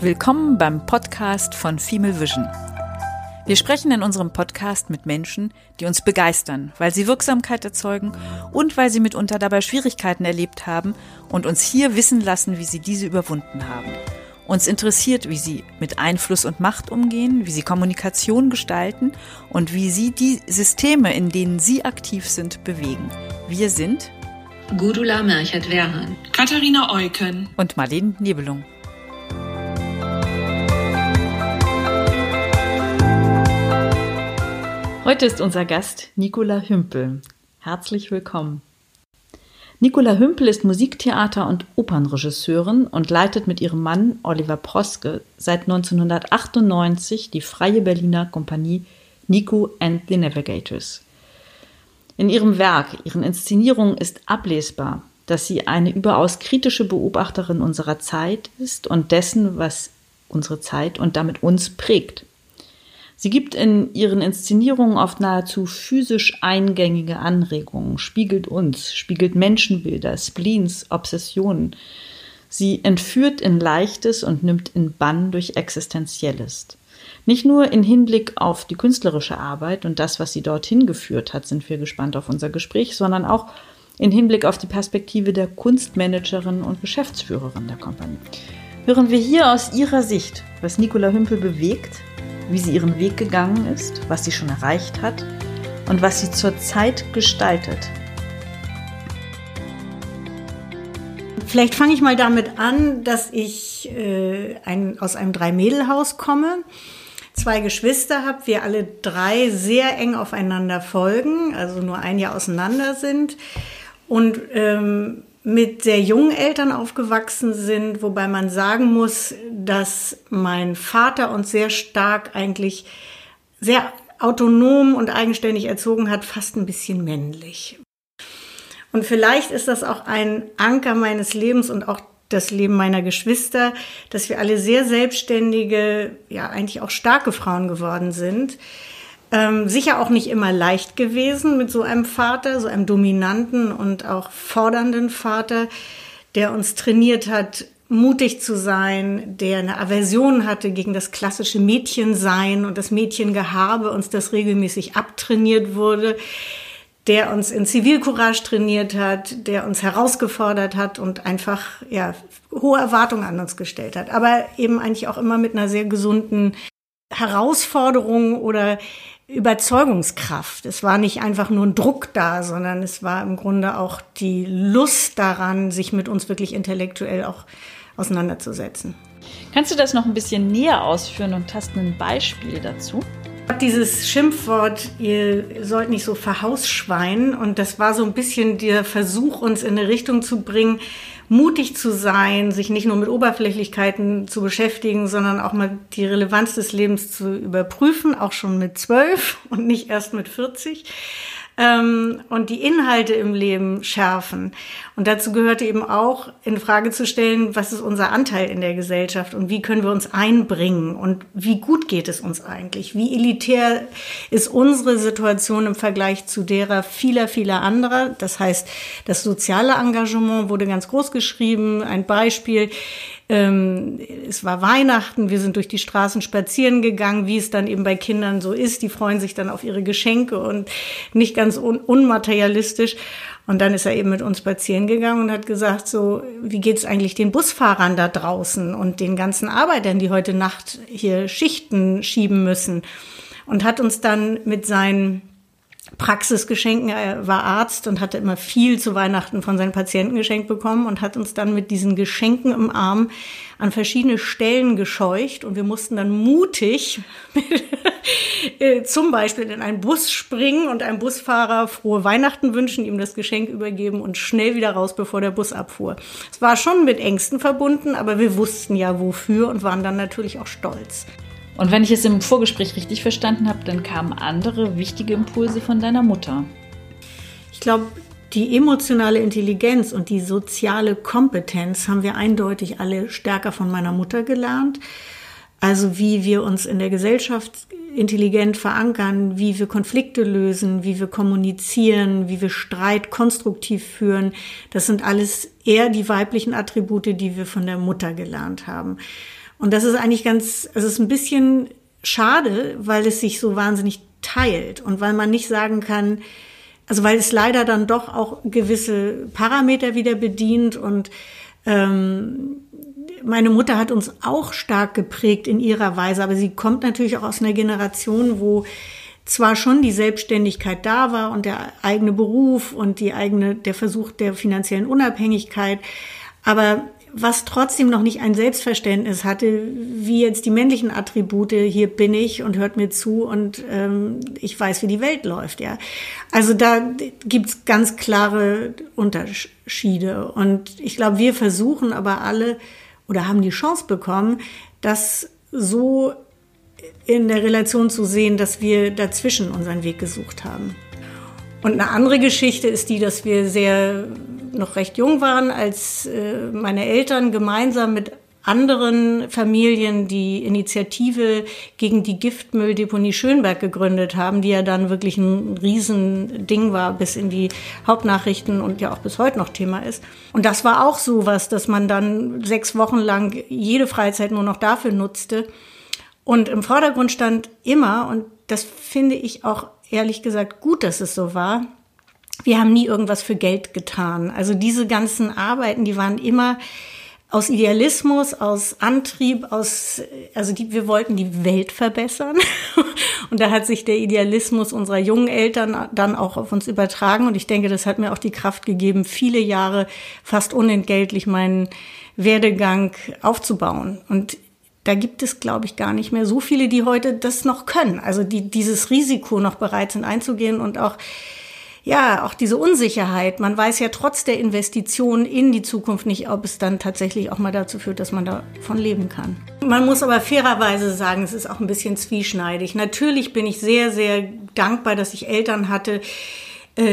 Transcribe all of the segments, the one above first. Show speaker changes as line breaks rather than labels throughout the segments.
Willkommen beim Podcast von Female Vision. Wir sprechen in unserem Podcast mit Menschen, die uns begeistern, weil sie Wirksamkeit erzeugen und weil sie mitunter dabei Schwierigkeiten erlebt haben und uns hier wissen lassen, wie sie diese überwunden haben. Uns interessiert, wie sie mit Einfluss und Macht umgehen, wie sie Kommunikation gestalten und wie sie die Systeme, in denen sie aktiv sind, bewegen. Wir sind
Gudula Merchert-Werhan,
Katharina Eucken
und Marlene Nebelung. Heute ist unser Gast Nicola Hümpel. Herzlich willkommen. Nicola Hümpel ist Musiktheater- und Opernregisseurin und leitet mit ihrem Mann Oliver Proske seit 1998 die Freie Berliner Kompanie Nico and the Navigators. In ihrem Werk, ihren Inszenierungen ist ablesbar, dass sie eine überaus kritische Beobachterin unserer Zeit ist und dessen, was unsere Zeit und damit uns prägt. Sie gibt in ihren Inszenierungen oft nahezu physisch eingängige Anregungen, spiegelt uns, spiegelt Menschenbilder, Spleens, Obsessionen. Sie entführt in Leichtes und nimmt in Bann durch Existenzielles. Nicht nur in Hinblick auf die künstlerische Arbeit und das, was sie dorthin geführt hat, sind wir gespannt auf unser Gespräch, sondern auch in Hinblick auf die Perspektive der Kunstmanagerin und Geschäftsführerin der Kompanie. Hören wir hier aus ihrer Sicht, was Nicola Hümpel bewegt, wie sie ihren Weg gegangen ist, was sie schon erreicht hat und was sie zurzeit gestaltet.
Vielleicht fange ich mal damit an, dass ich äh, ein, aus einem Drei-Mädel-Haus komme, zwei Geschwister habe, wir alle drei sehr eng aufeinander folgen, also nur ein Jahr auseinander sind und ähm, mit sehr jungen Eltern aufgewachsen sind, wobei man sagen muss, dass mein Vater uns sehr stark eigentlich sehr autonom und eigenständig erzogen hat, fast ein bisschen männlich. Und vielleicht ist das auch ein Anker meines Lebens und auch das Leben meiner Geschwister, dass wir alle sehr selbstständige, ja eigentlich auch starke Frauen geworden sind. Ähm, sicher auch nicht immer leicht gewesen mit so einem Vater, so einem dominanten und auch fordernden Vater, der uns trainiert hat, mutig zu sein, der eine Aversion hatte gegen das klassische Mädchensein und das Mädchengehabe, uns das regelmäßig abtrainiert wurde, der uns in Zivilcourage trainiert hat, der uns herausgefordert hat und einfach ja hohe Erwartungen an uns gestellt hat, aber eben eigentlich auch immer mit einer sehr gesunden Herausforderung oder Überzeugungskraft. Es war nicht einfach nur ein Druck da, sondern es war im Grunde auch die Lust daran, sich mit uns wirklich intellektuell auch auseinanderzusetzen.
Kannst du das noch ein bisschen näher ausführen und hast ein Beispiel dazu?
Dieses Schimpfwort, ihr sollt nicht so verhausschweinen, und das war so ein bisschen der Versuch, uns in eine Richtung zu bringen, mutig zu sein, sich nicht nur mit Oberflächlichkeiten zu beschäftigen, sondern auch mal die Relevanz des Lebens zu überprüfen, auch schon mit zwölf und nicht erst mit 40 ähm, und die Inhalte im Leben schärfen. Und dazu gehörte eben auch, in Frage zu stellen, was ist unser Anteil in der Gesellschaft und wie können wir uns einbringen und wie gut geht es uns eigentlich? Wie elitär ist unsere Situation im Vergleich zu derer vieler, vieler anderer? Das heißt, das soziale Engagement wurde ganz groß geschrieben. Ein Beispiel. Ähm, es war Weihnachten, wir sind durch die Straßen spazieren gegangen, wie es dann eben bei Kindern so ist. Die freuen sich dann auf ihre Geschenke und nicht ganz un unmaterialistisch. Und dann ist er eben mit uns spazieren gegangen und hat gesagt, so, wie geht's eigentlich den Busfahrern da draußen und den ganzen Arbeitern, die heute Nacht hier Schichten schieben müssen? Und hat uns dann mit seinen Praxisgeschenken. Er war Arzt und hatte immer viel zu Weihnachten von seinen Patienten geschenkt bekommen und hat uns dann mit diesen Geschenken im Arm an verschiedene Stellen gescheucht und wir mussten dann mutig äh, zum Beispiel in einen Bus springen und einem Busfahrer frohe Weihnachten wünschen, ihm das Geschenk übergeben und schnell wieder raus, bevor der Bus abfuhr. Es war schon mit Ängsten verbunden, aber wir wussten ja wofür und waren dann natürlich auch stolz.
Und wenn ich es im Vorgespräch richtig verstanden habe, dann kamen andere wichtige Impulse von deiner Mutter.
Ich glaube, die emotionale Intelligenz und die soziale Kompetenz haben wir eindeutig alle stärker von meiner Mutter gelernt. Also wie wir uns in der Gesellschaft intelligent verankern, wie wir Konflikte lösen, wie wir kommunizieren, wie wir Streit konstruktiv führen. Das sind alles eher die weiblichen Attribute, die wir von der Mutter gelernt haben. Und das ist eigentlich ganz, es ist ein bisschen schade, weil es sich so wahnsinnig teilt und weil man nicht sagen kann, also weil es leider dann doch auch gewisse Parameter wieder bedient und ähm, meine Mutter hat uns auch stark geprägt in ihrer Weise, aber sie kommt natürlich auch aus einer Generation, wo zwar schon die Selbstständigkeit da war und der eigene Beruf und die eigene, der Versuch der finanziellen Unabhängigkeit, aber was trotzdem noch nicht ein Selbstverständnis hatte, wie jetzt die männlichen Attribute, hier bin ich und hört mir zu und ähm, ich weiß, wie die Welt läuft, ja. Also da gibt's ganz klare Unterschiede. Und ich glaube, wir versuchen aber alle oder haben die Chance bekommen, das so in der Relation zu sehen, dass wir dazwischen unseren Weg gesucht haben. Und eine andere Geschichte ist die, dass wir sehr noch recht jung waren, als äh, meine Eltern gemeinsam mit anderen Familien die Initiative gegen die Giftmülldeponie Schönberg gegründet haben, die ja dann wirklich ein Riesending war, bis in die Hauptnachrichten und ja auch bis heute noch Thema ist. Und das war auch so was, dass man dann sechs Wochen lang jede Freizeit nur noch dafür nutzte. Und im Vordergrund stand immer, und das finde ich auch ehrlich gesagt gut, dass es so war, wir haben nie irgendwas für Geld getan. Also diese ganzen Arbeiten, die waren immer aus Idealismus, aus Antrieb, aus, also die, wir wollten die Welt verbessern. Und da hat sich der Idealismus unserer jungen Eltern dann auch auf uns übertragen. Und ich denke, das hat mir auch die Kraft gegeben, viele Jahre fast unentgeltlich meinen Werdegang aufzubauen. Und da gibt es, glaube ich, gar nicht mehr so viele, die heute das noch können. Also die dieses Risiko noch bereit sind einzugehen und auch ja, auch diese Unsicherheit. Man weiß ja trotz der Investition in die Zukunft nicht, ob es dann tatsächlich auch mal dazu führt, dass man davon leben kann. Man muss aber fairerweise sagen, es ist auch ein bisschen zwieschneidig. Natürlich bin ich sehr, sehr dankbar, dass ich Eltern hatte,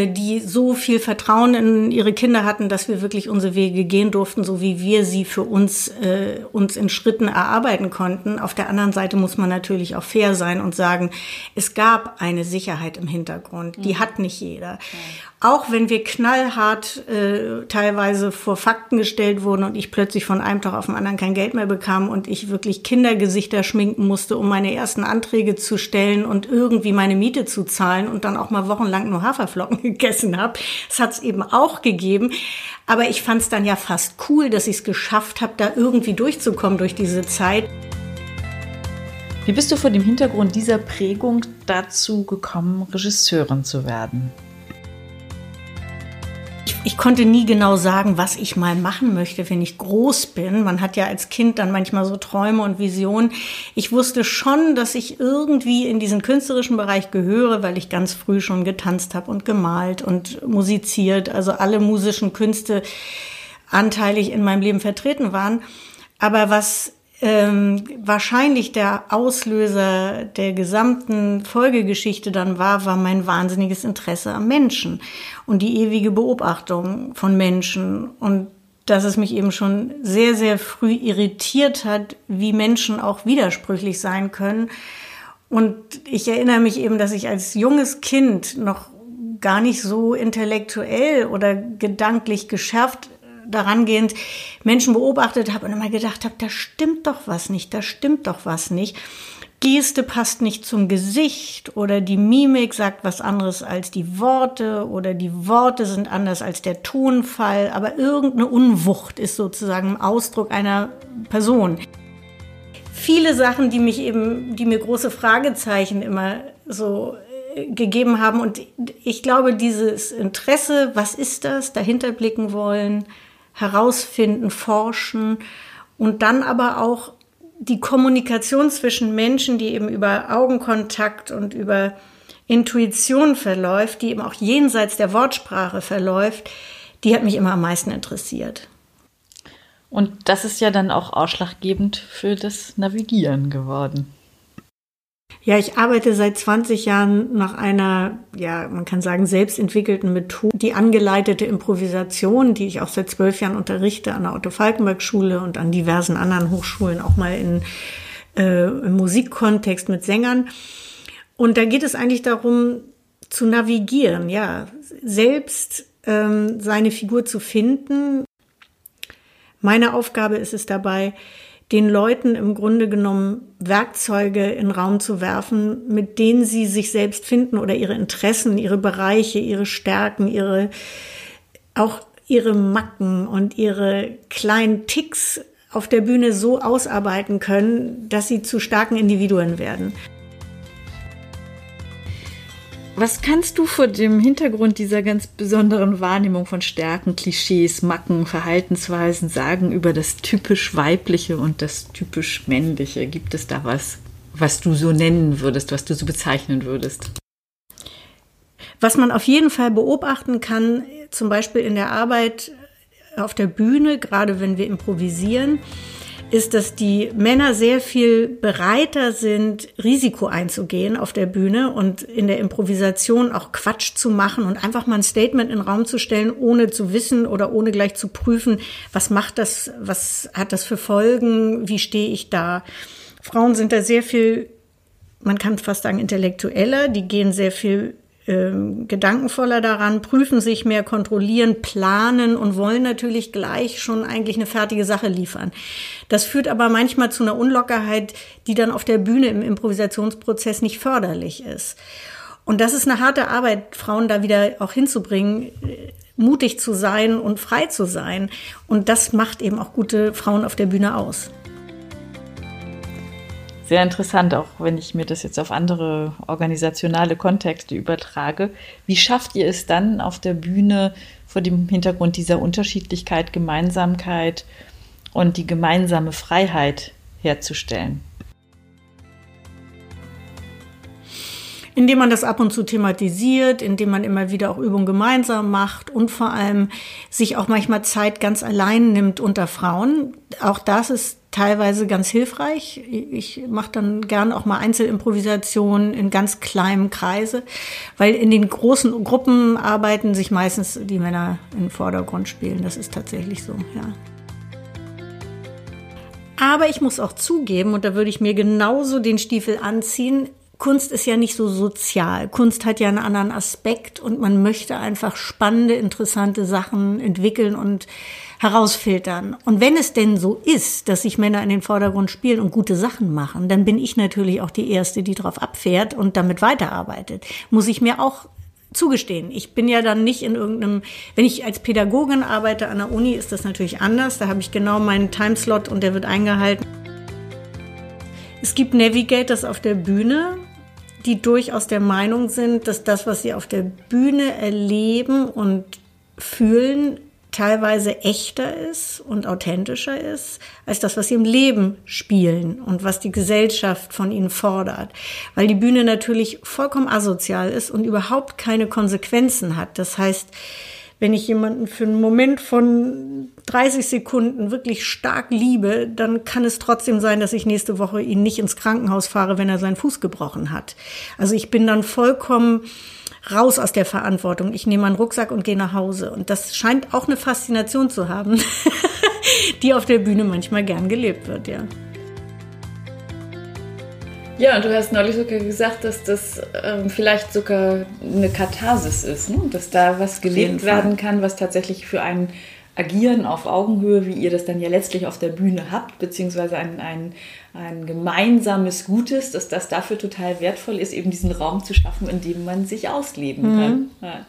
die so viel Vertrauen in ihre Kinder hatten, dass wir wirklich unsere Wege gehen durften, so wie wir sie für uns, äh, uns in Schritten erarbeiten konnten. Auf der anderen Seite muss man natürlich auch fair sein und sagen, es gab eine Sicherheit im Hintergrund. Die mhm. hat nicht jeder. Mhm. Auch wenn wir knallhart äh, teilweise vor Fakten gestellt wurden und ich plötzlich von einem Tag auf den anderen kein Geld mehr bekam und ich wirklich Kindergesichter schminken musste, um meine ersten Anträge zu stellen und irgendwie meine Miete zu zahlen und dann auch mal wochenlang nur Haferflocken gegessen habe. Das hat es eben auch gegeben. Aber ich fand es dann ja fast cool, dass ich es geschafft habe, da irgendwie durchzukommen durch diese Zeit.
Wie bist du vor dem Hintergrund dieser Prägung dazu gekommen, Regisseurin zu werden?
Ich konnte nie genau sagen, was ich mal machen möchte, wenn ich groß bin. Man hat ja als Kind dann manchmal so Träume und Visionen. Ich wusste schon, dass ich irgendwie in diesen künstlerischen Bereich gehöre, weil ich ganz früh schon getanzt habe und gemalt und musiziert. Also alle musischen Künste anteilig in meinem Leben vertreten waren. Aber was ähm, wahrscheinlich der Auslöser der gesamten Folgegeschichte dann war, war mein wahnsinniges Interesse am Menschen und die ewige Beobachtung von Menschen und dass es mich eben schon sehr, sehr früh irritiert hat, wie Menschen auch widersprüchlich sein können. Und ich erinnere mich eben, dass ich als junges Kind noch gar nicht so intellektuell oder gedanklich geschärft darangehend Menschen beobachtet habe und immer gedacht habe, da stimmt doch was nicht, da stimmt doch was nicht. Geste passt nicht zum Gesicht oder die Mimik sagt was anderes als die Worte oder die Worte sind anders als der Tonfall, aber irgendeine Unwucht ist sozusagen im Ausdruck einer Person. Viele Sachen, die mich eben, die mir große Fragezeichen immer so äh, gegeben haben und ich glaube, dieses Interesse, was ist das, dahinter blicken wollen, herausfinden, forschen und dann aber auch die Kommunikation zwischen Menschen, die eben über Augenkontakt und über Intuition verläuft, die eben auch jenseits der Wortsprache verläuft, die hat mich immer am meisten interessiert.
Und das ist ja dann auch ausschlaggebend für das Navigieren geworden.
Ja, ich arbeite seit 20 Jahren nach einer, ja, man kann sagen, selbstentwickelten Methode, die angeleitete Improvisation, die ich auch seit zwölf Jahren unterrichte an der Otto-Falkenberg-Schule und an diversen anderen Hochschulen, auch mal in, äh, im Musikkontext mit Sängern. Und da geht es eigentlich darum, zu navigieren, ja, selbst ähm, seine Figur zu finden. Meine Aufgabe ist es dabei, den Leuten im Grunde genommen Werkzeuge in Raum zu werfen, mit denen sie sich selbst finden oder ihre Interessen, ihre Bereiche, ihre Stärken, ihre auch ihre Macken und ihre kleinen Ticks auf der Bühne so ausarbeiten können, dass sie zu starken Individuen werden.
Was kannst du vor dem Hintergrund dieser ganz besonderen Wahrnehmung von Stärken, Klischees, Macken, Verhaltensweisen sagen über das typisch weibliche und das typisch männliche? Gibt es da was, was du so nennen würdest, was du so bezeichnen würdest?
Was man auf jeden Fall beobachten kann, zum Beispiel in der Arbeit auf der Bühne, gerade wenn wir improvisieren, ist, dass die Männer sehr viel bereiter sind, Risiko einzugehen auf der Bühne und in der Improvisation auch Quatsch zu machen und einfach mal ein Statement in den Raum zu stellen, ohne zu wissen oder ohne gleich zu prüfen, was macht das, was hat das für Folgen, wie stehe ich da. Frauen sind da sehr viel, man kann fast sagen, intellektueller, die gehen sehr viel ähm, gedankenvoller daran, prüfen sich mehr, kontrollieren, planen und wollen natürlich gleich schon eigentlich eine fertige Sache liefern. Das führt aber manchmal zu einer Unlockerheit, die dann auf der Bühne im Improvisationsprozess nicht förderlich ist. Und das ist eine harte Arbeit, Frauen da wieder auch hinzubringen, äh, mutig zu sein und frei zu sein. Und das macht eben auch gute Frauen auf der Bühne aus
sehr interessant, auch wenn ich mir das jetzt auf andere organisationale Kontexte übertrage. Wie schafft ihr es dann auf der Bühne vor dem Hintergrund dieser Unterschiedlichkeit, Gemeinsamkeit und die gemeinsame Freiheit herzustellen?
indem man das ab und zu thematisiert, indem man immer wieder auch Übungen gemeinsam macht und vor allem sich auch manchmal Zeit ganz allein nimmt unter Frauen. Auch das ist teilweise ganz hilfreich. Ich mache dann gern auch mal Einzelimprovisationen in ganz kleinem Kreise, weil in den großen Gruppen arbeiten sich meistens die Männer im Vordergrund spielen. Das ist tatsächlich so, ja. Aber ich muss auch zugeben, und da würde ich mir genauso den Stiefel anziehen, Kunst ist ja nicht so sozial. Kunst hat ja einen anderen Aspekt und man möchte einfach spannende, interessante Sachen entwickeln und herausfiltern. Und wenn es denn so ist, dass sich Männer in den Vordergrund spielen und gute Sachen machen, dann bin ich natürlich auch die Erste, die darauf abfährt und damit weiterarbeitet. Muss ich mir auch zugestehen. Ich bin ja dann nicht in irgendeinem, wenn ich als Pädagogin arbeite an der Uni, ist das natürlich anders. Da habe ich genau meinen Timeslot und der wird eingehalten. Es gibt Navigators auf der Bühne, die durchaus der Meinung sind, dass das, was sie auf der Bühne erleben und fühlen, teilweise echter ist und authentischer ist als das, was sie im Leben spielen und was die Gesellschaft von ihnen fordert. Weil die Bühne natürlich vollkommen asozial ist und überhaupt keine Konsequenzen hat. Das heißt, wenn ich jemanden für einen Moment von 30 Sekunden wirklich stark liebe, dann kann es trotzdem sein, dass ich nächste Woche ihn nicht ins Krankenhaus fahre, wenn er seinen Fuß gebrochen hat. Also ich bin dann vollkommen raus aus der Verantwortung. Ich nehme meinen Rucksack und gehe nach Hause. Und das scheint auch eine Faszination zu haben, die auf der Bühne manchmal gern gelebt wird, ja.
Ja, und du hast neulich sogar gesagt, dass das ähm, vielleicht sogar eine Katharsis ist, ne? dass da was gelebt werden kann, was tatsächlich für ein Agieren auf Augenhöhe, wie ihr das dann ja letztlich auf der Bühne habt, beziehungsweise ein, ein, ein gemeinsames Gutes, dass das dafür total wertvoll ist, eben diesen Raum zu schaffen, in dem man sich ausleben kann. Mhm. Ja.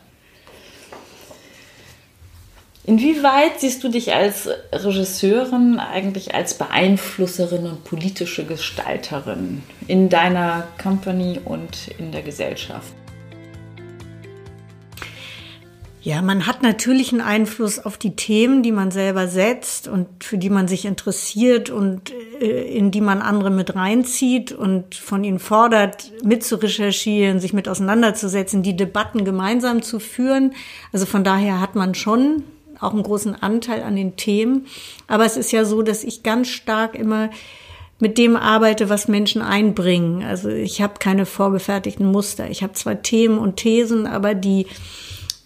Inwieweit siehst du dich als Regisseurin eigentlich als Beeinflusserin und politische Gestalterin in deiner Company und in der Gesellschaft?
Ja, man hat natürlich einen Einfluss auf die Themen, die man selber setzt und für die man sich interessiert und äh, in die man andere mit reinzieht und von ihnen fordert, mitzurecherchieren, sich mit auseinanderzusetzen, die Debatten gemeinsam zu führen. Also von daher hat man schon auch einen großen Anteil an den Themen. Aber es ist ja so, dass ich ganz stark immer mit dem arbeite, was Menschen einbringen. Also ich habe keine vorgefertigten Muster. Ich habe zwar Themen und Thesen, aber die,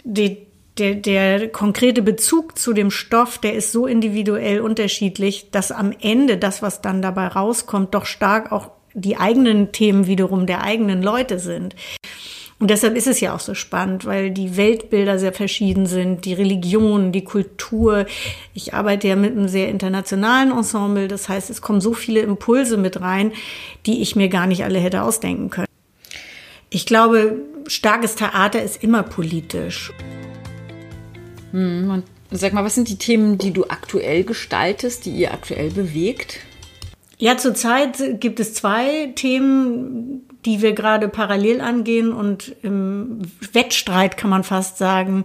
die der, der konkrete Bezug zu dem Stoff, der ist so individuell unterschiedlich, dass am Ende das, was dann dabei rauskommt, doch stark auch die eigenen Themen wiederum der eigenen Leute sind. Und deshalb ist es ja auch so spannend, weil die Weltbilder sehr verschieden sind, die Religion, die Kultur. Ich arbeite ja mit einem sehr internationalen Ensemble, das heißt, es kommen so viele Impulse mit rein, die ich mir gar nicht alle hätte ausdenken können. Ich glaube, starkes Theater ist immer politisch.
Hm, und sag mal, was sind die Themen, die du aktuell gestaltest, die ihr aktuell bewegt?
Ja, zurzeit gibt es zwei Themen, die wir gerade parallel angehen und im Wettstreit kann man fast sagen,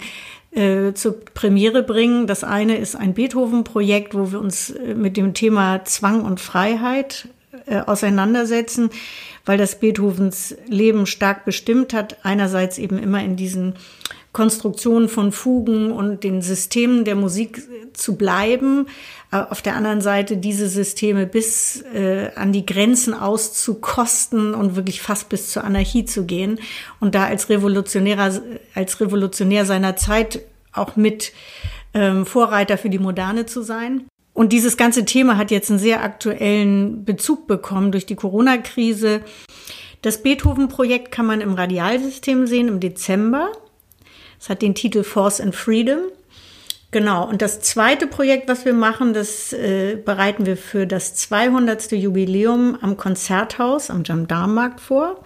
äh, zur Premiere bringen. Das eine ist ein Beethoven-Projekt, wo wir uns äh, mit dem Thema Zwang und Freiheit äh, auseinandersetzen, weil das Beethovens Leben stark bestimmt hat. Einerseits eben immer in diesen Konstruktionen von Fugen und den Systemen der Musik zu bleiben, äh, auf der anderen Seite diese Systeme bis äh, an die Grenzen auszukosten und wirklich fast bis zur Anarchie zu gehen und da als Revolutionärer, als Revolutionär seiner Zeit auch mit ähm, Vorreiter für die Moderne zu sein. Und dieses ganze Thema hat jetzt einen sehr aktuellen Bezug bekommen durch die Corona-Krise. Das Beethoven-Projekt kann man im Radialsystem sehen im Dezember. Es hat den Titel Force and Freedom. Genau. Und das zweite Projekt, was wir machen, das äh, bereiten wir für das 200. Jubiläum am Konzerthaus am Gendarmenmarkt vor.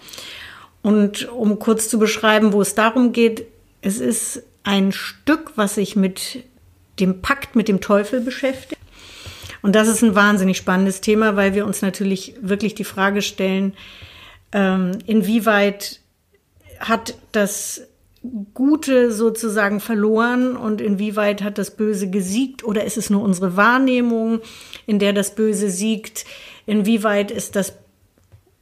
Und um kurz zu beschreiben, wo es darum geht, es ist ein Stück, was sich mit dem Pakt mit dem Teufel beschäftigt. Und das ist ein wahnsinnig spannendes Thema, weil wir uns natürlich wirklich die Frage stellen, ähm, inwieweit hat das Gute sozusagen verloren und inwieweit hat das Böse gesiegt oder ist es nur unsere Wahrnehmung, in der das Böse siegt? Inwieweit ist das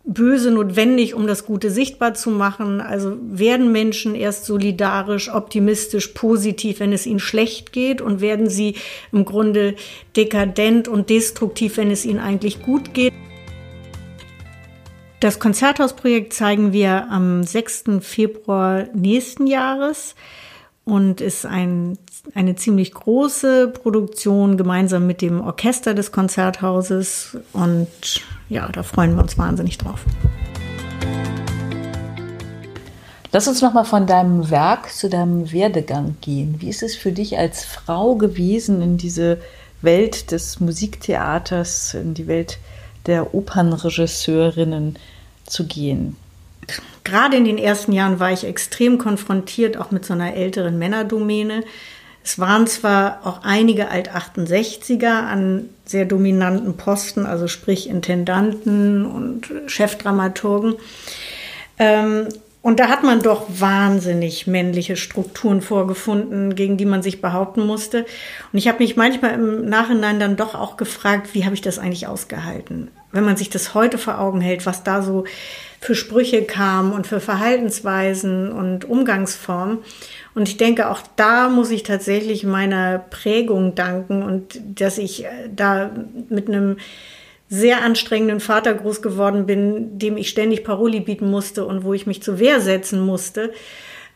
Böse notwendig, um das Gute sichtbar zu machen? Also werden Menschen erst solidarisch, optimistisch, positiv, wenn es ihnen schlecht geht und werden sie im Grunde dekadent und destruktiv, wenn es ihnen eigentlich gut geht? Das Konzerthausprojekt zeigen wir am 6. Februar nächsten Jahres und ist ein, eine ziemlich große Produktion gemeinsam mit dem Orchester des Konzerthauses. Und ja, da freuen wir uns wahnsinnig drauf.
Lass uns nochmal von deinem Werk zu deinem Werdegang gehen. Wie ist es für dich als Frau gewesen, in diese Welt des Musiktheaters, in die Welt der Opernregisseurinnen zu gehen?
Gerade in den ersten Jahren war ich extrem konfrontiert, auch mit so einer älteren Männerdomäne. Es waren zwar auch einige Alt-68er an sehr dominanten Posten, also sprich Intendanten und Chefdramaturgen. Ähm, und da hat man doch wahnsinnig männliche Strukturen vorgefunden, gegen die man sich behaupten musste. Und ich habe mich manchmal im Nachhinein dann doch auch gefragt, wie habe ich das eigentlich ausgehalten? Wenn man sich das heute vor Augen hält, was da so für Sprüche kam und für Verhaltensweisen und Umgangsformen. Und ich denke, auch da muss ich tatsächlich meiner Prägung danken und dass ich äh, da mit einem sehr anstrengenden Vater groß geworden bin, dem ich ständig Paroli bieten musste und wo ich mich zur Wehr setzen musste,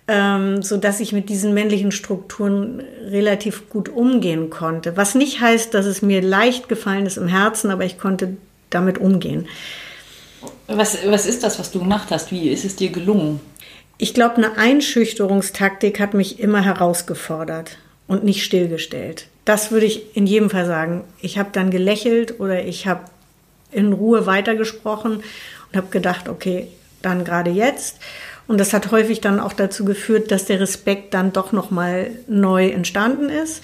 ähm, so dass ich mit diesen männlichen Strukturen relativ gut umgehen konnte. Was nicht heißt, dass es mir leicht gefallen ist im Herzen, aber ich konnte damit umgehen.
Was, was ist das, was du gemacht hast? Wie ist es dir gelungen?
Ich glaube, eine Einschüchterungstaktik hat mich immer herausgefordert und nicht stillgestellt. Das würde ich in jedem Fall sagen. Ich habe dann gelächelt oder ich habe in Ruhe weitergesprochen und habe gedacht, okay, dann gerade jetzt. Und das hat häufig dann auch dazu geführt, dass der Respekt dann doch noch mal neu entstanden ist.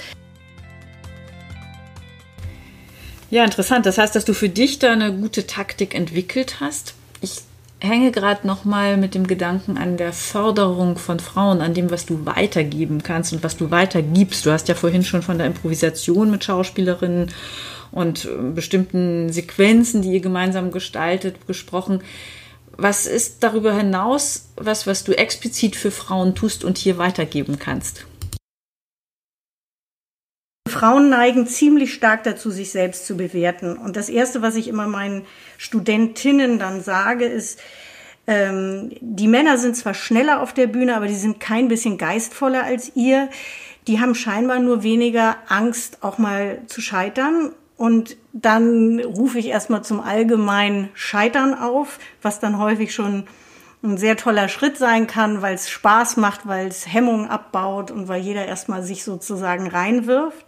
Ja, interessant. Das heißt, dass du für dich da eine gute Taktik entwickelt hast. Ich hänge gerade noch mal mit dem Gedanken an der Förderung von Frauen, an dem, was du weitergeben kannst und was du weitergibst. Du hast ja vorhin schon von der Improvisation mit Schauspielerinnen und äh, bestimmten Sequenzen, die ihr gemeinsam gestaltet, gesprochen. Was ist darüber hinaus was, was du explizit für Frauen tust und hier weitergeben kannst?
Frauen neigen ziemlich stark dazu, sich selbst zu bewerten. Und das Erste, was ich immer meinen Studentinnen dann sage, ist, ähm, die Männer sind zwar schneller auf der Bühne, aber die sind kein bisschen geistvoller als ihr. Die haben scheinbar nur weniger Angst, auch mal zu scheitern und dann rufe ich erstmal zum allgemeinen Scheitern auf, was dann häufig schon ein sehr toller Schritt sein kann, weil es Spaß macht, weil es Hemmungen abbaut und weil jeder erstmal sich sozusagen reinwirft.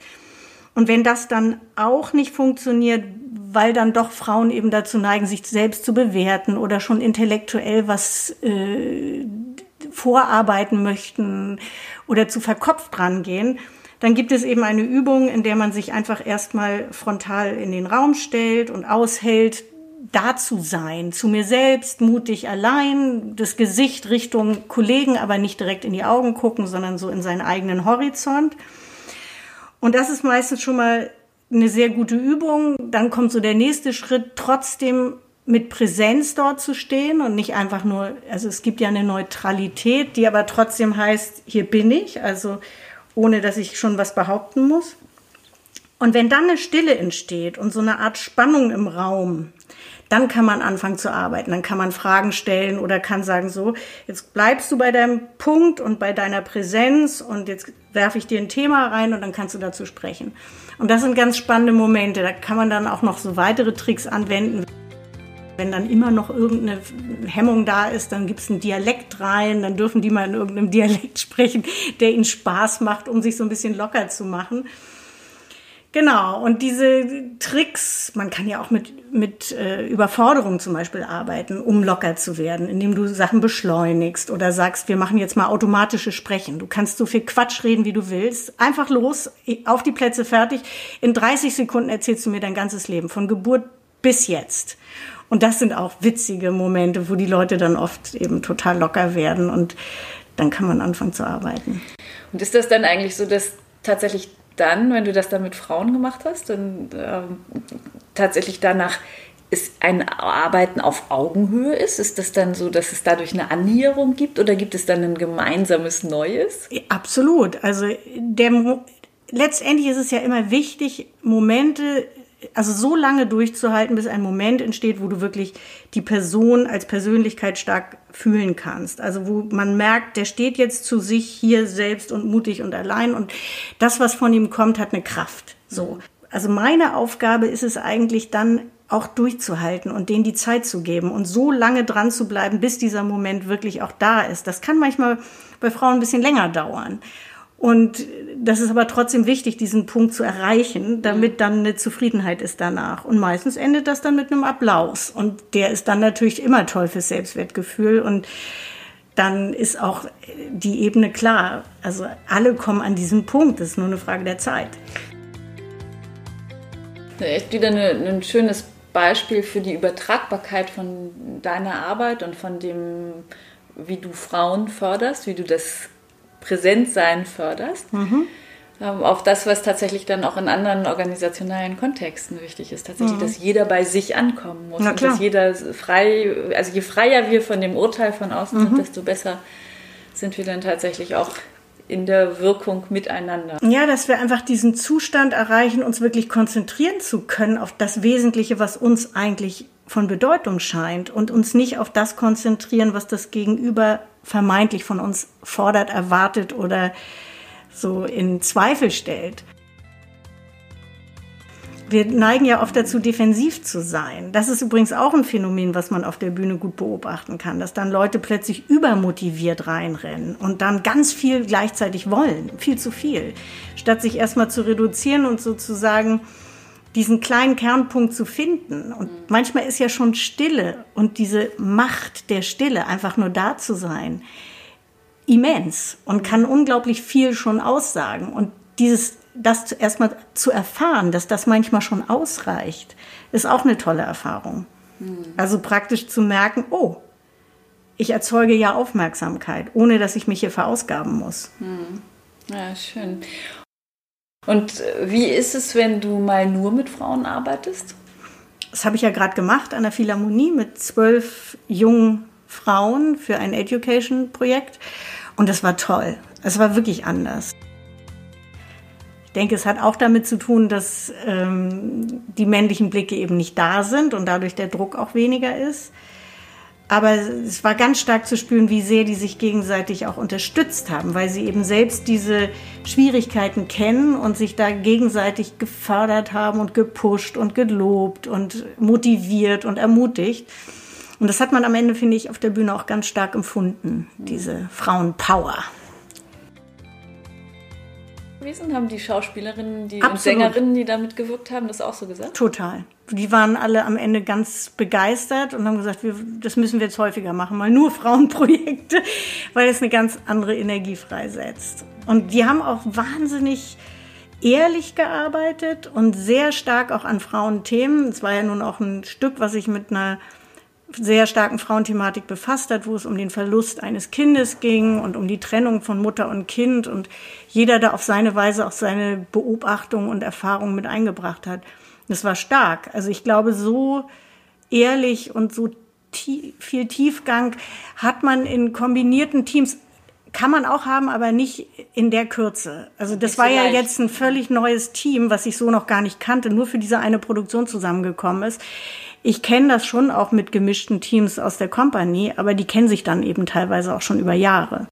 Und wenn das dann auch nicht funktioniert, weil dann doch Frauen eben dazu neigen, sich selbst zu bewerten oder schon intellektuell was äh, vorarbeiten möchten oder zu verkopft rangehen, dann gibt es eben eine Übung, in der man sich einfach erstmal frontal in den Raum stellt und aushält, da zu sein, zu mir selbst, mutig allein, das Gesicht Richtung Kollegen, aber nicht direkt in die Augen gucken, sondern so in seinen eigenen Horizont. Und das ist meistens schon mal eine sehr gute Übung. Dann kommt so der nächste Schritt, trotzdem mit Präsenz dort zu stehen und nicht einfach nur, also es gibt ja eine Neutralität, die aber trotzdem heißt, hier bin ich, also ohne dass ich schon was behaupten muss. Und wenn dann eine Stille entsteht und so eine Art Spannung im Raum, dann kann man anfangen zu arbeiten. Dann kann man Fragen stellen oder kann sagen, so, jetzt bleibst du bei deinem Punkt und bei deiner Präsenz und jetzt werfe ich dir ein Thema rein und dann kannst du dazu sprechen. Und das sind ganz spannende Momente. Da kann man dann auch noch so weitere Tricks anwenden. Wenn dann immer noch irgendeine Hemmung da ist, dann gibt es einen Dialekt rein, dann dürfen die mal in irgendeinem Dialekt sprechen, der ihnen Spaß macht, um sich so ein bisschen locker zu machen. Genau, und diese Tricks, man kann ja auch mit, mit äh, Überforderung zum Beispiel arbeiten, um locker zu werden, indem du Sachen beschleunigst oder sagst, wir machen jetzt mal automatische Sprechen. Du kannst so viel Quatsch reden, wie du willst. Einfach los, auf die Plätze fertig. In 30 Sekunden erzählst du mir dein ganzes Leben, von Geburt bis jetzt. Und das sind auch witzige Momente, wo die Leute dann oft eben total locker werden und dann kann man anfangen zu arbeiten.
Und ist das dann eigentlich so, dass tatsächlich dann, wenn du das dann mit Frauen gemacht hast, dann ähm, tatsächlich danach ist ein Arbeiten auf Augenhöhe ist? Ist das dann so, dass es dadurch eine Annäherung gibt oder gibt es dann ein gemeinsames Neues?
Absolut. Also der, letztendlich ist es ja immer wichtig, Momente also so lange durchzuhalten, bis ein Moment entsteht, wo du wirklich die Person als Persönlichkeit stark fühlen kannst. Also wo man merkt, der steht jetzt zu sich hier selbst und mutig und allein und das, was von ihm kommt, hat eine Kraft. So. Also meine Aufgabe ist es eigentlich dann auch durchzuhalten und denen die Zeit zu geben und so lange dran zu bleiben, bis dieser Moment wirklich auch da ist. Das kann manchmal bei Frauen ein bisschen länger dauern. Und das ist aber trotzdem wichtig, diesen Punkt zu erreichen, damit dann eine Zufriedenheit ist danach. Und meistens endet das dann mit einem Applaus. Und der ist dann natürlich immer toll fürs Selbstwertgefühl. Und dann ist auch die Ebene klar. Also alle kommen an diesen Punkt. Das ist nur eine Frage der Zeit.
Echt wieder eine, ein schönes Beispiel für die Übertragbarkeit von deiner Arbeit und von dem, wie du Frauen förderst, wie du das Präsentsein förderst. Mhm. Ähm, auf das, was tatsächlich dann auch in anderen organisationalen Kontexten wichtig ist. Tatsächlich, mhm. dass jeder bei sich ankommen muss. Und dass jeder frei, also je freier wir von dem Urteil von außen mhm. sind, desto besser sind wir dann tatsächlich auch in der Wirkung miteinander.
Ja, dass wir einfach diesen Zustand erreichen, uns wirklich konzentrieren zu können auf das Wesentliche, was uns eigentlich von Bedeutung scheint und uns nicht auf das konzentrieren, was das Gegenüber vermeintlich von uns fordert, erwartet oder so in Zweifel stellt. Wir neigen ja oft dazu, defensiv zu sein. Das ist übrigens auch ein Phänomen, was man auf der Bühne gut beobachten kann, dass dann Leute plötzlich übermotiviert reinrennen und dann ganz viel gleichzeitig wollen, viel zu viel, statt sich erstmal zu reduzieren und sozusagen diesen kleinen Kernpunkt zu finden. Und mhm. manchmal ist ja schon Stille und diese Macht der Stille, einfach nur da zu sein, immens und mhm. kann unglaublich viel schon aussagen. Und dieses, das erstmal zu erfahren, dass das manchmal schon ausreicht, ist auch eine tolle Erfahrung. Mhm. Also praktisch zu merken, oh, ich erzeuge ja Aufmerksamkeit, ohne dass ich mich hier verausgaben muss.
Ja, schön. Und äh, wie ist es, wenn du mal nur mit Frauen arbeitest?
Das habe ich ja gerade gemacht an der Philharmonie mit zwölf jungen Frauen für ein Education-Projekt. Und das war toll. Es war wirklich anders. Ich denke, es hat auch damit zu tun, dass ähm, die männlichen Blicke eben nicht da sind und dadurch der Druck auch weniger ist. Aber es war ganz stark zu spüren, wie sehr die sich gegenseitig auch unterstützt haben, weil sie eben selbst diese Schwierigkeiten kennen und sich da gegenseitig gefördert haben und gepusht und gelobt und motiviert und ermutigt. Und das hat man am Ende, finde ich, auf der Bühne auch ganz stark empfunden, diese Frauenpower.
Haben die Schauspielerinnen die Sängerinnen, die da mitgewirkt haben, das auch so gesagt?
Total. Die waren alle am Ende ganz begeistert und haben gesagt, wir, das müssen wir jetzt häufiger machen, mal nur Frauenprojekte, weil es eine ganz andere Energie freisetzt. Und die haben auch wahnsinnig ehrlich gearbeitet und sehr stark auch an Frauenthemen. Es war ja nun auch ein Stück, was ich mit einer sehr starken Frauenthematik befasst hat, wo es um den Verlust eines Kindes ging und um die Trennung von Mutter und Kind und jeder da auf seine Weise auch seine Beobachtung und Erfahrung mit eingebracht hat. Das war stark. Also ich glaube, so ehrlich und so tie viel Tiefgang hat man in kombinierten Teams kann man auch haben, aber nicht in der Kürze. Also das war ja jetzt ein völlig neues Team, was ich so noch gar nicht kannte, nur für diese eine Produktion zusammengekommen ist. Ich kenne das schon auch mit gemischten Teams aus der Company, aber die kennen sich dann eben teilweise auch schon über Jahre.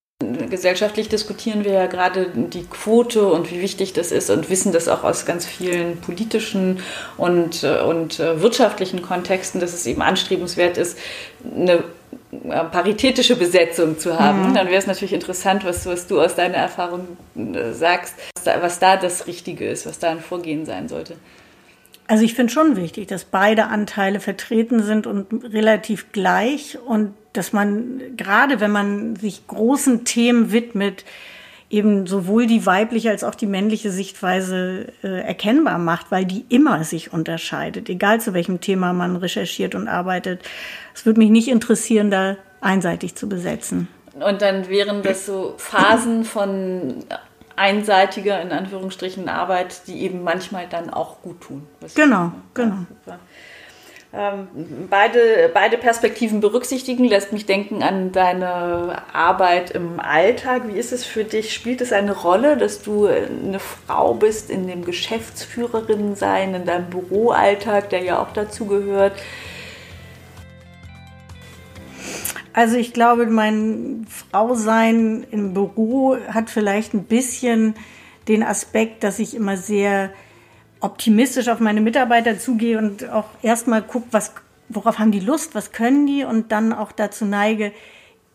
Gesellschaftlich diskutieren wir ja gerade die Quote und wie wichtig das ist und wissen das auch aus ganz vielen politischen und, und äh, wirtschaftlichen Kontexten, dass es eben anstrebenswert ist, eine äh, paritätische Besetzung zu haben. Mhm. Dann wäre es natürlich interessant, was, was, du aus deiner Erfahrung äh, sagst, was da, was da das Richtige ist, was da ein Vorgehen sein sollte.
Also ich finde schon wichtig, dass beide Anteile vertreten sind und relativ gleich und dass man gerade, wenn man sich großen Themen widmet, eben sowohl die weibliche als auch die männliche Sichtweise äh, erkennbar macht, weil die immer sich unterscheidet, egal zu welchem Thema man recherchiert und arbeitet. Es würde mich nicht interessieren, da einseitig zu besetzen.
Und dann wären das so Phasen von einseitiger, in Anführungsstrichen, Arbeit, die eben manchmal dann auch gut tun.
Genau, genau.
Ähm, beide, beide Perspektiven berücksichtigen lässt mich denken an deine Arbeit im Alltag. Wie ist es für dich? Spielt es eine Rolle, dass du eine Frau bist in dem Geschäftsführerin sein, in deinem Büroalltag, der ja auch dazu gehört?
Also ich glaube, mein Frausein im Büro hat vielleicht ein bisschen den Aspekt, dass ich immer sehr optimistisch auf meine Mitarbeiter zugehe und auch erstmal gucke, was, worauf haben die Lust, was können die und dann auch dazu neige,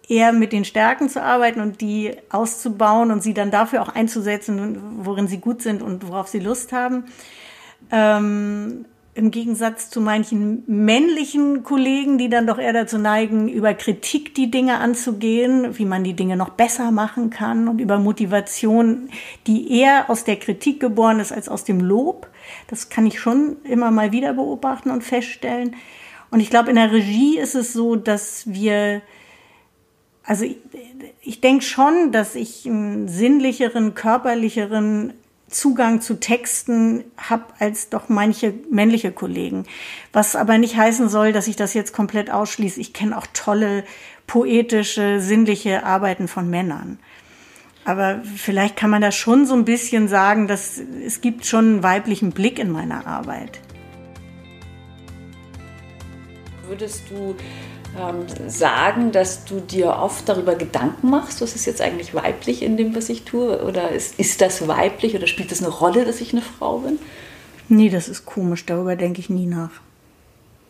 eher mit den Stärken zu arbeiten und die auszubauen und sie dann dafür auch einzusetzen, worin sie gut sind und worauf sie Lust haben. Ähm, im Gegensatz zu manchen männlichen Kollegen, die dann doch eher dazu neigen, über Kritik die Dinge anzugehen, wie man die Dinge noch besser machen kann und über Motivation, die eher aus der Kritik geboren ist als aus dem Lob. Das kann ich schon immer mal wieder beobachten und feststellen. Und ich glaube, in der Regie ist es so, dass wir, also ich, ich denke schon, dass ich einen sinnlicheren, körperlicheren Zugang zu Texten habe als doch manche männliche Kollegen. Was aber nicht heißen soll, dass ich das jetzt komplett ausschließe. Ich kenne auch tolle poetische, sinnliche Arbeiten von Männern. Aber vielleicht kann man da schon so ein bisschen sagen, dass es gibt schon einen weiblichen Blick in meiner Arbeit.
Würdest du ähm, sagen, dass du dir oft darüber Gedanken machst, was ist jetzt eigentlich weiblich in dem, was ich tue? Oder ist, ist das weiblich oder spielt das eine Rolle, dass ich eine Frau bin?
Nee, das ist komisch, darüber denke ich nie nach.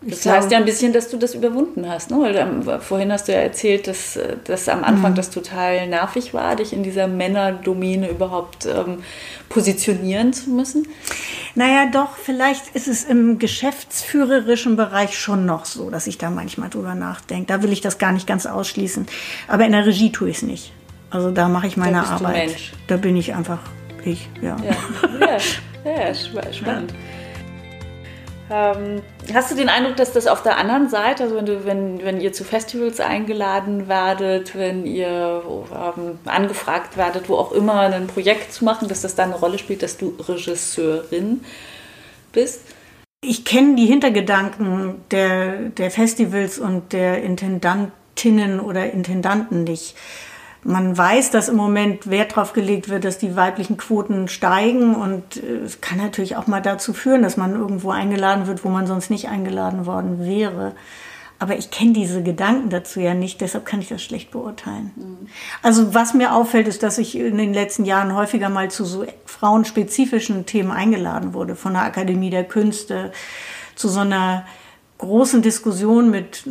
Das heißt ja ein bisschen, dass du das überwunden hast. Ne? Weil, ähm, vorhin hast du ja erzählt, dass, äh, dass am Anfang mhm. das total nervig war, dich in dieser Männerdomäne überhaupt ähm, positionieren zu müssen.
Naja, doch, vielleicht ist es im geschäftsführerischen Bereich schon noch so, dass ich da manchmal drüber nachdenke. Da will ich das gar nicht ganz ausschließen. Aber in der Regie tue ich es nicht. Also da mache ich meine Arbeit. Da bin ich einfach ich, ja.
Ja, ja, ja spannend. Ähm, hast du den Eindruck, dass das auf der anderen Seite, also wenn, du, wenn, wenn ihr zu Festivals eingeladen werdet, wenn ihr ähm, angefragt werdet, wo auch immer ein Projekt zu machen, dass das dann eine Rolle spielt, dass du Regisseurin bist?
Ich kenne die Hintergedanken der, der Festivals und der Intendantinnen oder Intendanten nicht. Man weiß, dass im Moment Wert darauf gelegt wird, dass die weiblichen Quoten steigen und äh, es kann natürlich auch mal dazu führen, dass man irgendwo eingeladen wird, wo man sonst nicht eingeladen worden wäre. Aber ich kenne diese Gedanken dazu ja nicht, deshalb kann ich das schlecht beurteilen. Mhm. Also was mir auffällt, ist, dass ich in den letzten Jahren häufiger mal zu so frauenspezifischen Themen eingeladen wurde, von der Akademie der Künste zu so einer großen Diskussion mit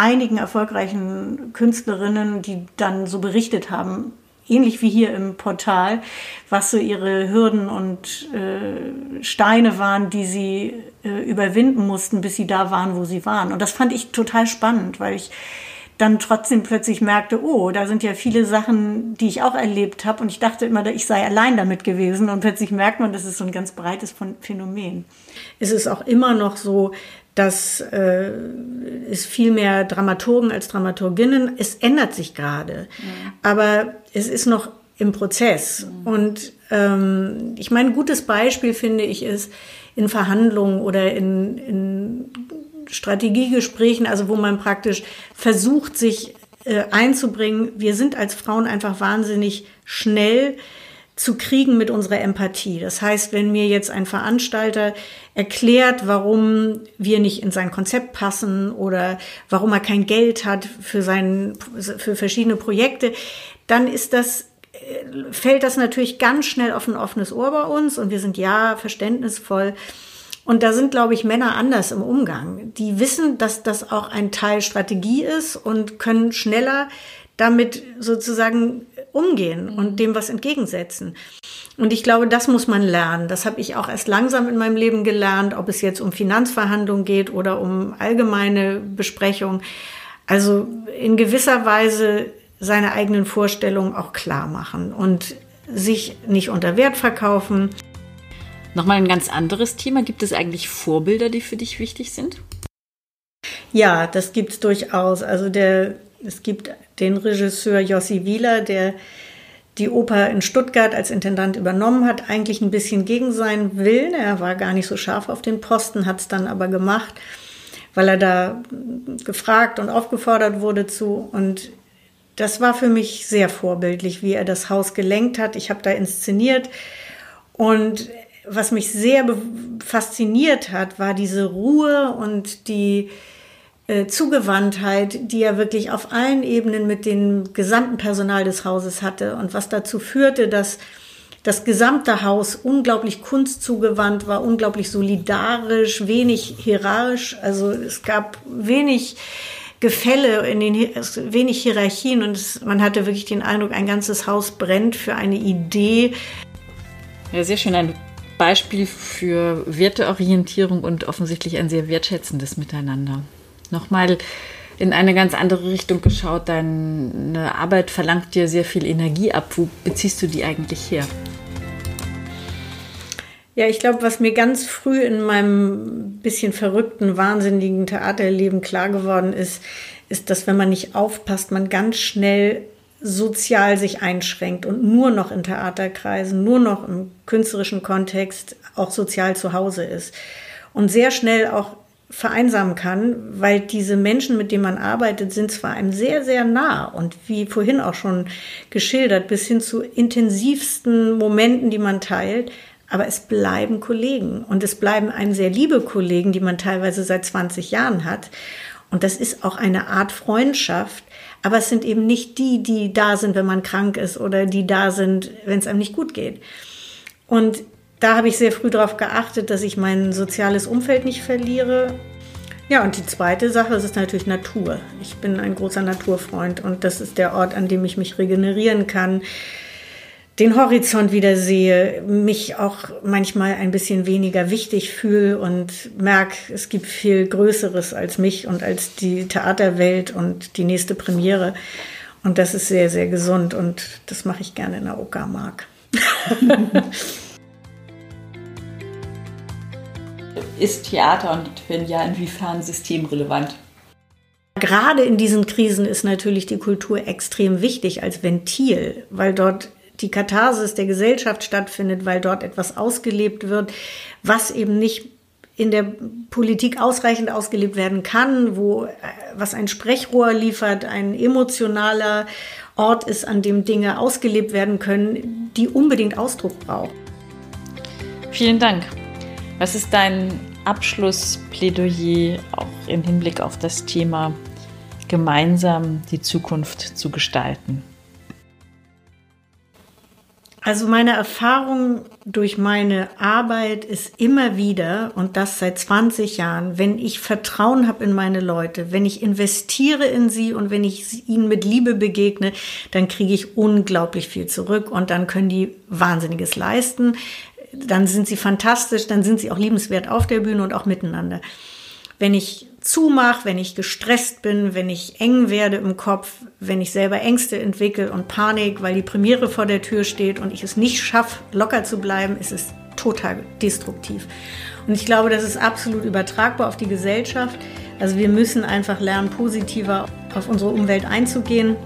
einigen erfolgreichen Künstlerinnen, die dann so berichtet haben, ähnlich wie hier im Portal, was so ihre Hürden und äh, Steine waren, die sie äh, überwinden mussten, bis sie da waren, wo sie waren. Und das fand ich total spannend, weil ich dann trotzdem plötzlich merkte, oh, da sind ja viele Sachen, die ich auch erlebt habe. Und ich dachte immer, ich sei allein damit gewesen. Und plötzlich merkt man, das ist so ein ganz breites Phänomen. Es ist auch immer noch so, dass äh, es viel mehr Dramaturgen als Dramaturginnen. Es ändert sich gerade, mhm. aber es ist noch im Prozess. Mhm. Und ähm, ich meine, ein gutes Beispiel finde ich ist in Verhandlungen oder in, in Strategiegesprächen, also wo man praktisch versucht, sich äh, einzubringen. Wir sind als Frauen einfach wahnsinnig schnell zu kriegen mit unserer Empathie. Das heißt, wenn mir jetzt ein Veranstalter erklärt, warum wir nicht in sein Konzept passen oder warum er kein Geld hat für sein, für verschiedene Projekte, dann ist das äh, fällt das natürlich ganz schnell auf ein offenes Ohr bei uns und wir sind ja verständnisvoll. Und da sind, glaube ich, Männer anders im Umgang. Die wissen, dass das auch ein Teil Strategie ist und können schneller damit sozusagen umgehen und mhm. dem was entgegensetzen. Und ich glaube, das muss man lernen. Das habe ich auch erst langsam in meinem Leben gelernt, ob es jetzt um Finanzverhandlungen geht oder um allgemeine Besprechungen. Also in gewisser Weise seine eigenen Vorstellungen auch klar machen und sich nicht unter Wert verkaufen.
Nochmal ein ganz anderes Thema. Gibt es eigentlich Vorbilder, die für dich wichtig sind?
Ja, das gibt es durchaus. Also der, es gibt den Regisseur Jossi Wieler, der die Oper in Stuttgart als Intendant übernommen hat, eigentlich ein bisschen gegen seinen Willen. Er war gar nicht so scharf auf den Posten, hat es dann aber gemacht, weil er da gefragt und aufgefordert wurde zu. Und das war für mich sehr vorbildlich, wie er das Haus gelenkt hat. Ich habe da inszeniert und was mich sehr fasziniert hat, war diese Ruhe und die äh, Zugewandtheit, die er wirklich auf allen Ebenen mit dem gesamten Personal des Hauses hatte und was dazu führte, dass das gesamte Haus unglaublich kunstzugewandt war, unglaublich solidarisch, wenig hierarchisch. Also es gab wenig Gefälle, in den, wenig Hierarchien und es, man hatte wirklich den Eindruck, ein ganzes Haus brennt für eine Idee.
Ja, sehr schön. Ein Beispiel für Werteorientierung und offensichtlich ein sehr wertschätzendes Miteinander. Nochmal in eine ganz andere Richtung geschaut. Deine Arbeit verlangt dir sehr viel Energie ab. Wo beziehst du die eigentlich her?
Ja, ich glaube, was mir ganz früh in meinem bisschen verrückten, wahnsinnigen Theaterleben klar geworden ist, ist, dass wenn man nicht aufpasst, man ganz schnell sozial sich einschränkt und nur noch in Theaterkreisen, nur noch im künstlerischen Kontext auch sozial zu Hause ist und sehr schnell auch vereinsamen kann, weil diese Menschen, mit denen man arbeitet, sind zwar einem sehr, sehr nah und wie vorhin auch schon geschildert, bis hin zu intensivsten Momenten, die man teilt, aber es bleiben Kollegen und es bleiben einem sehr liebe Kollegen, die man teilweise seit 20 Jahren hat. Und das ist auch eine Art Freundschaft, aber es sind eben nicht die, die da sind, wenn man krank ist oder die da sind, wenn es einem nicht gut geht. Und da habe ich sehr früh darauf geachtet, dass ich mein soziales Umfeld nicht verliere. Ja, und die zweite Sache ist natürlich Natur. Ich bin ein großer Naturfreund und das ist der Ort, an dem ich mich regenerieren kann, den Horizont wieder sehe, mich auch manchmal ein bisschen weniger wichtig fühle und merke, es gibt viel Größeres als mich und als die Theaterwelt und die nächste Premiere. Und das ist sehr, sehr gesund und das mache ich gerne in der Uckermark.
ist Theater und wenn ja, inwiefern systemrelevant?
Gerade in diesen Krisen ist natürlich die Kultur extrem wichtig als Ventil, weil dort die Katharsis der Gesellschaft stattfindet, weil dort etwas ausgelebt wird, was eben nicht in der Politik ausreichend ausgelebt werden kann, wo äh, was ein Sprechrohr liefert, ein emotionaler Ort ist, an dem Dinge ausgelebt werden können, die unbedingt Ausdruck brauchen.
Vielen Dank. Was ist dein Abschlussplädoyer auch im Hinblick auf das Thema gemeinsam die Zukunft zu gestalten?
Also meine Erfahrung durch meine Arbeit ist immer wieder, und das seit 20 Jahren, wenn ich Vertrauen habe in meine Leute, wenn ich investiere in sie und wenn ich ihnen mit Liebe begegne, dann kriege ich unglaublich viel zurück und dann können die Wahnsinniges leisten. Dann sind sie fantastisch, dann sind sie auch liebenswert auf der Bühne und auch miteinander. Wenn ich zumach, wenn ich gestresst bin, wenn ich eng werde im Kopf, wenn ich selber Ängste entwickle und Panik, weil die Premiere vor der Tür steht und ich es nicht schaffe, locker zu bleiben, ist es total destruktiv. Und ich glaube, das ist absolut übertragbar auf die Gesellschaft. Also wir müssen einfach lernen, positiver auf unsere Umwelt einzugehen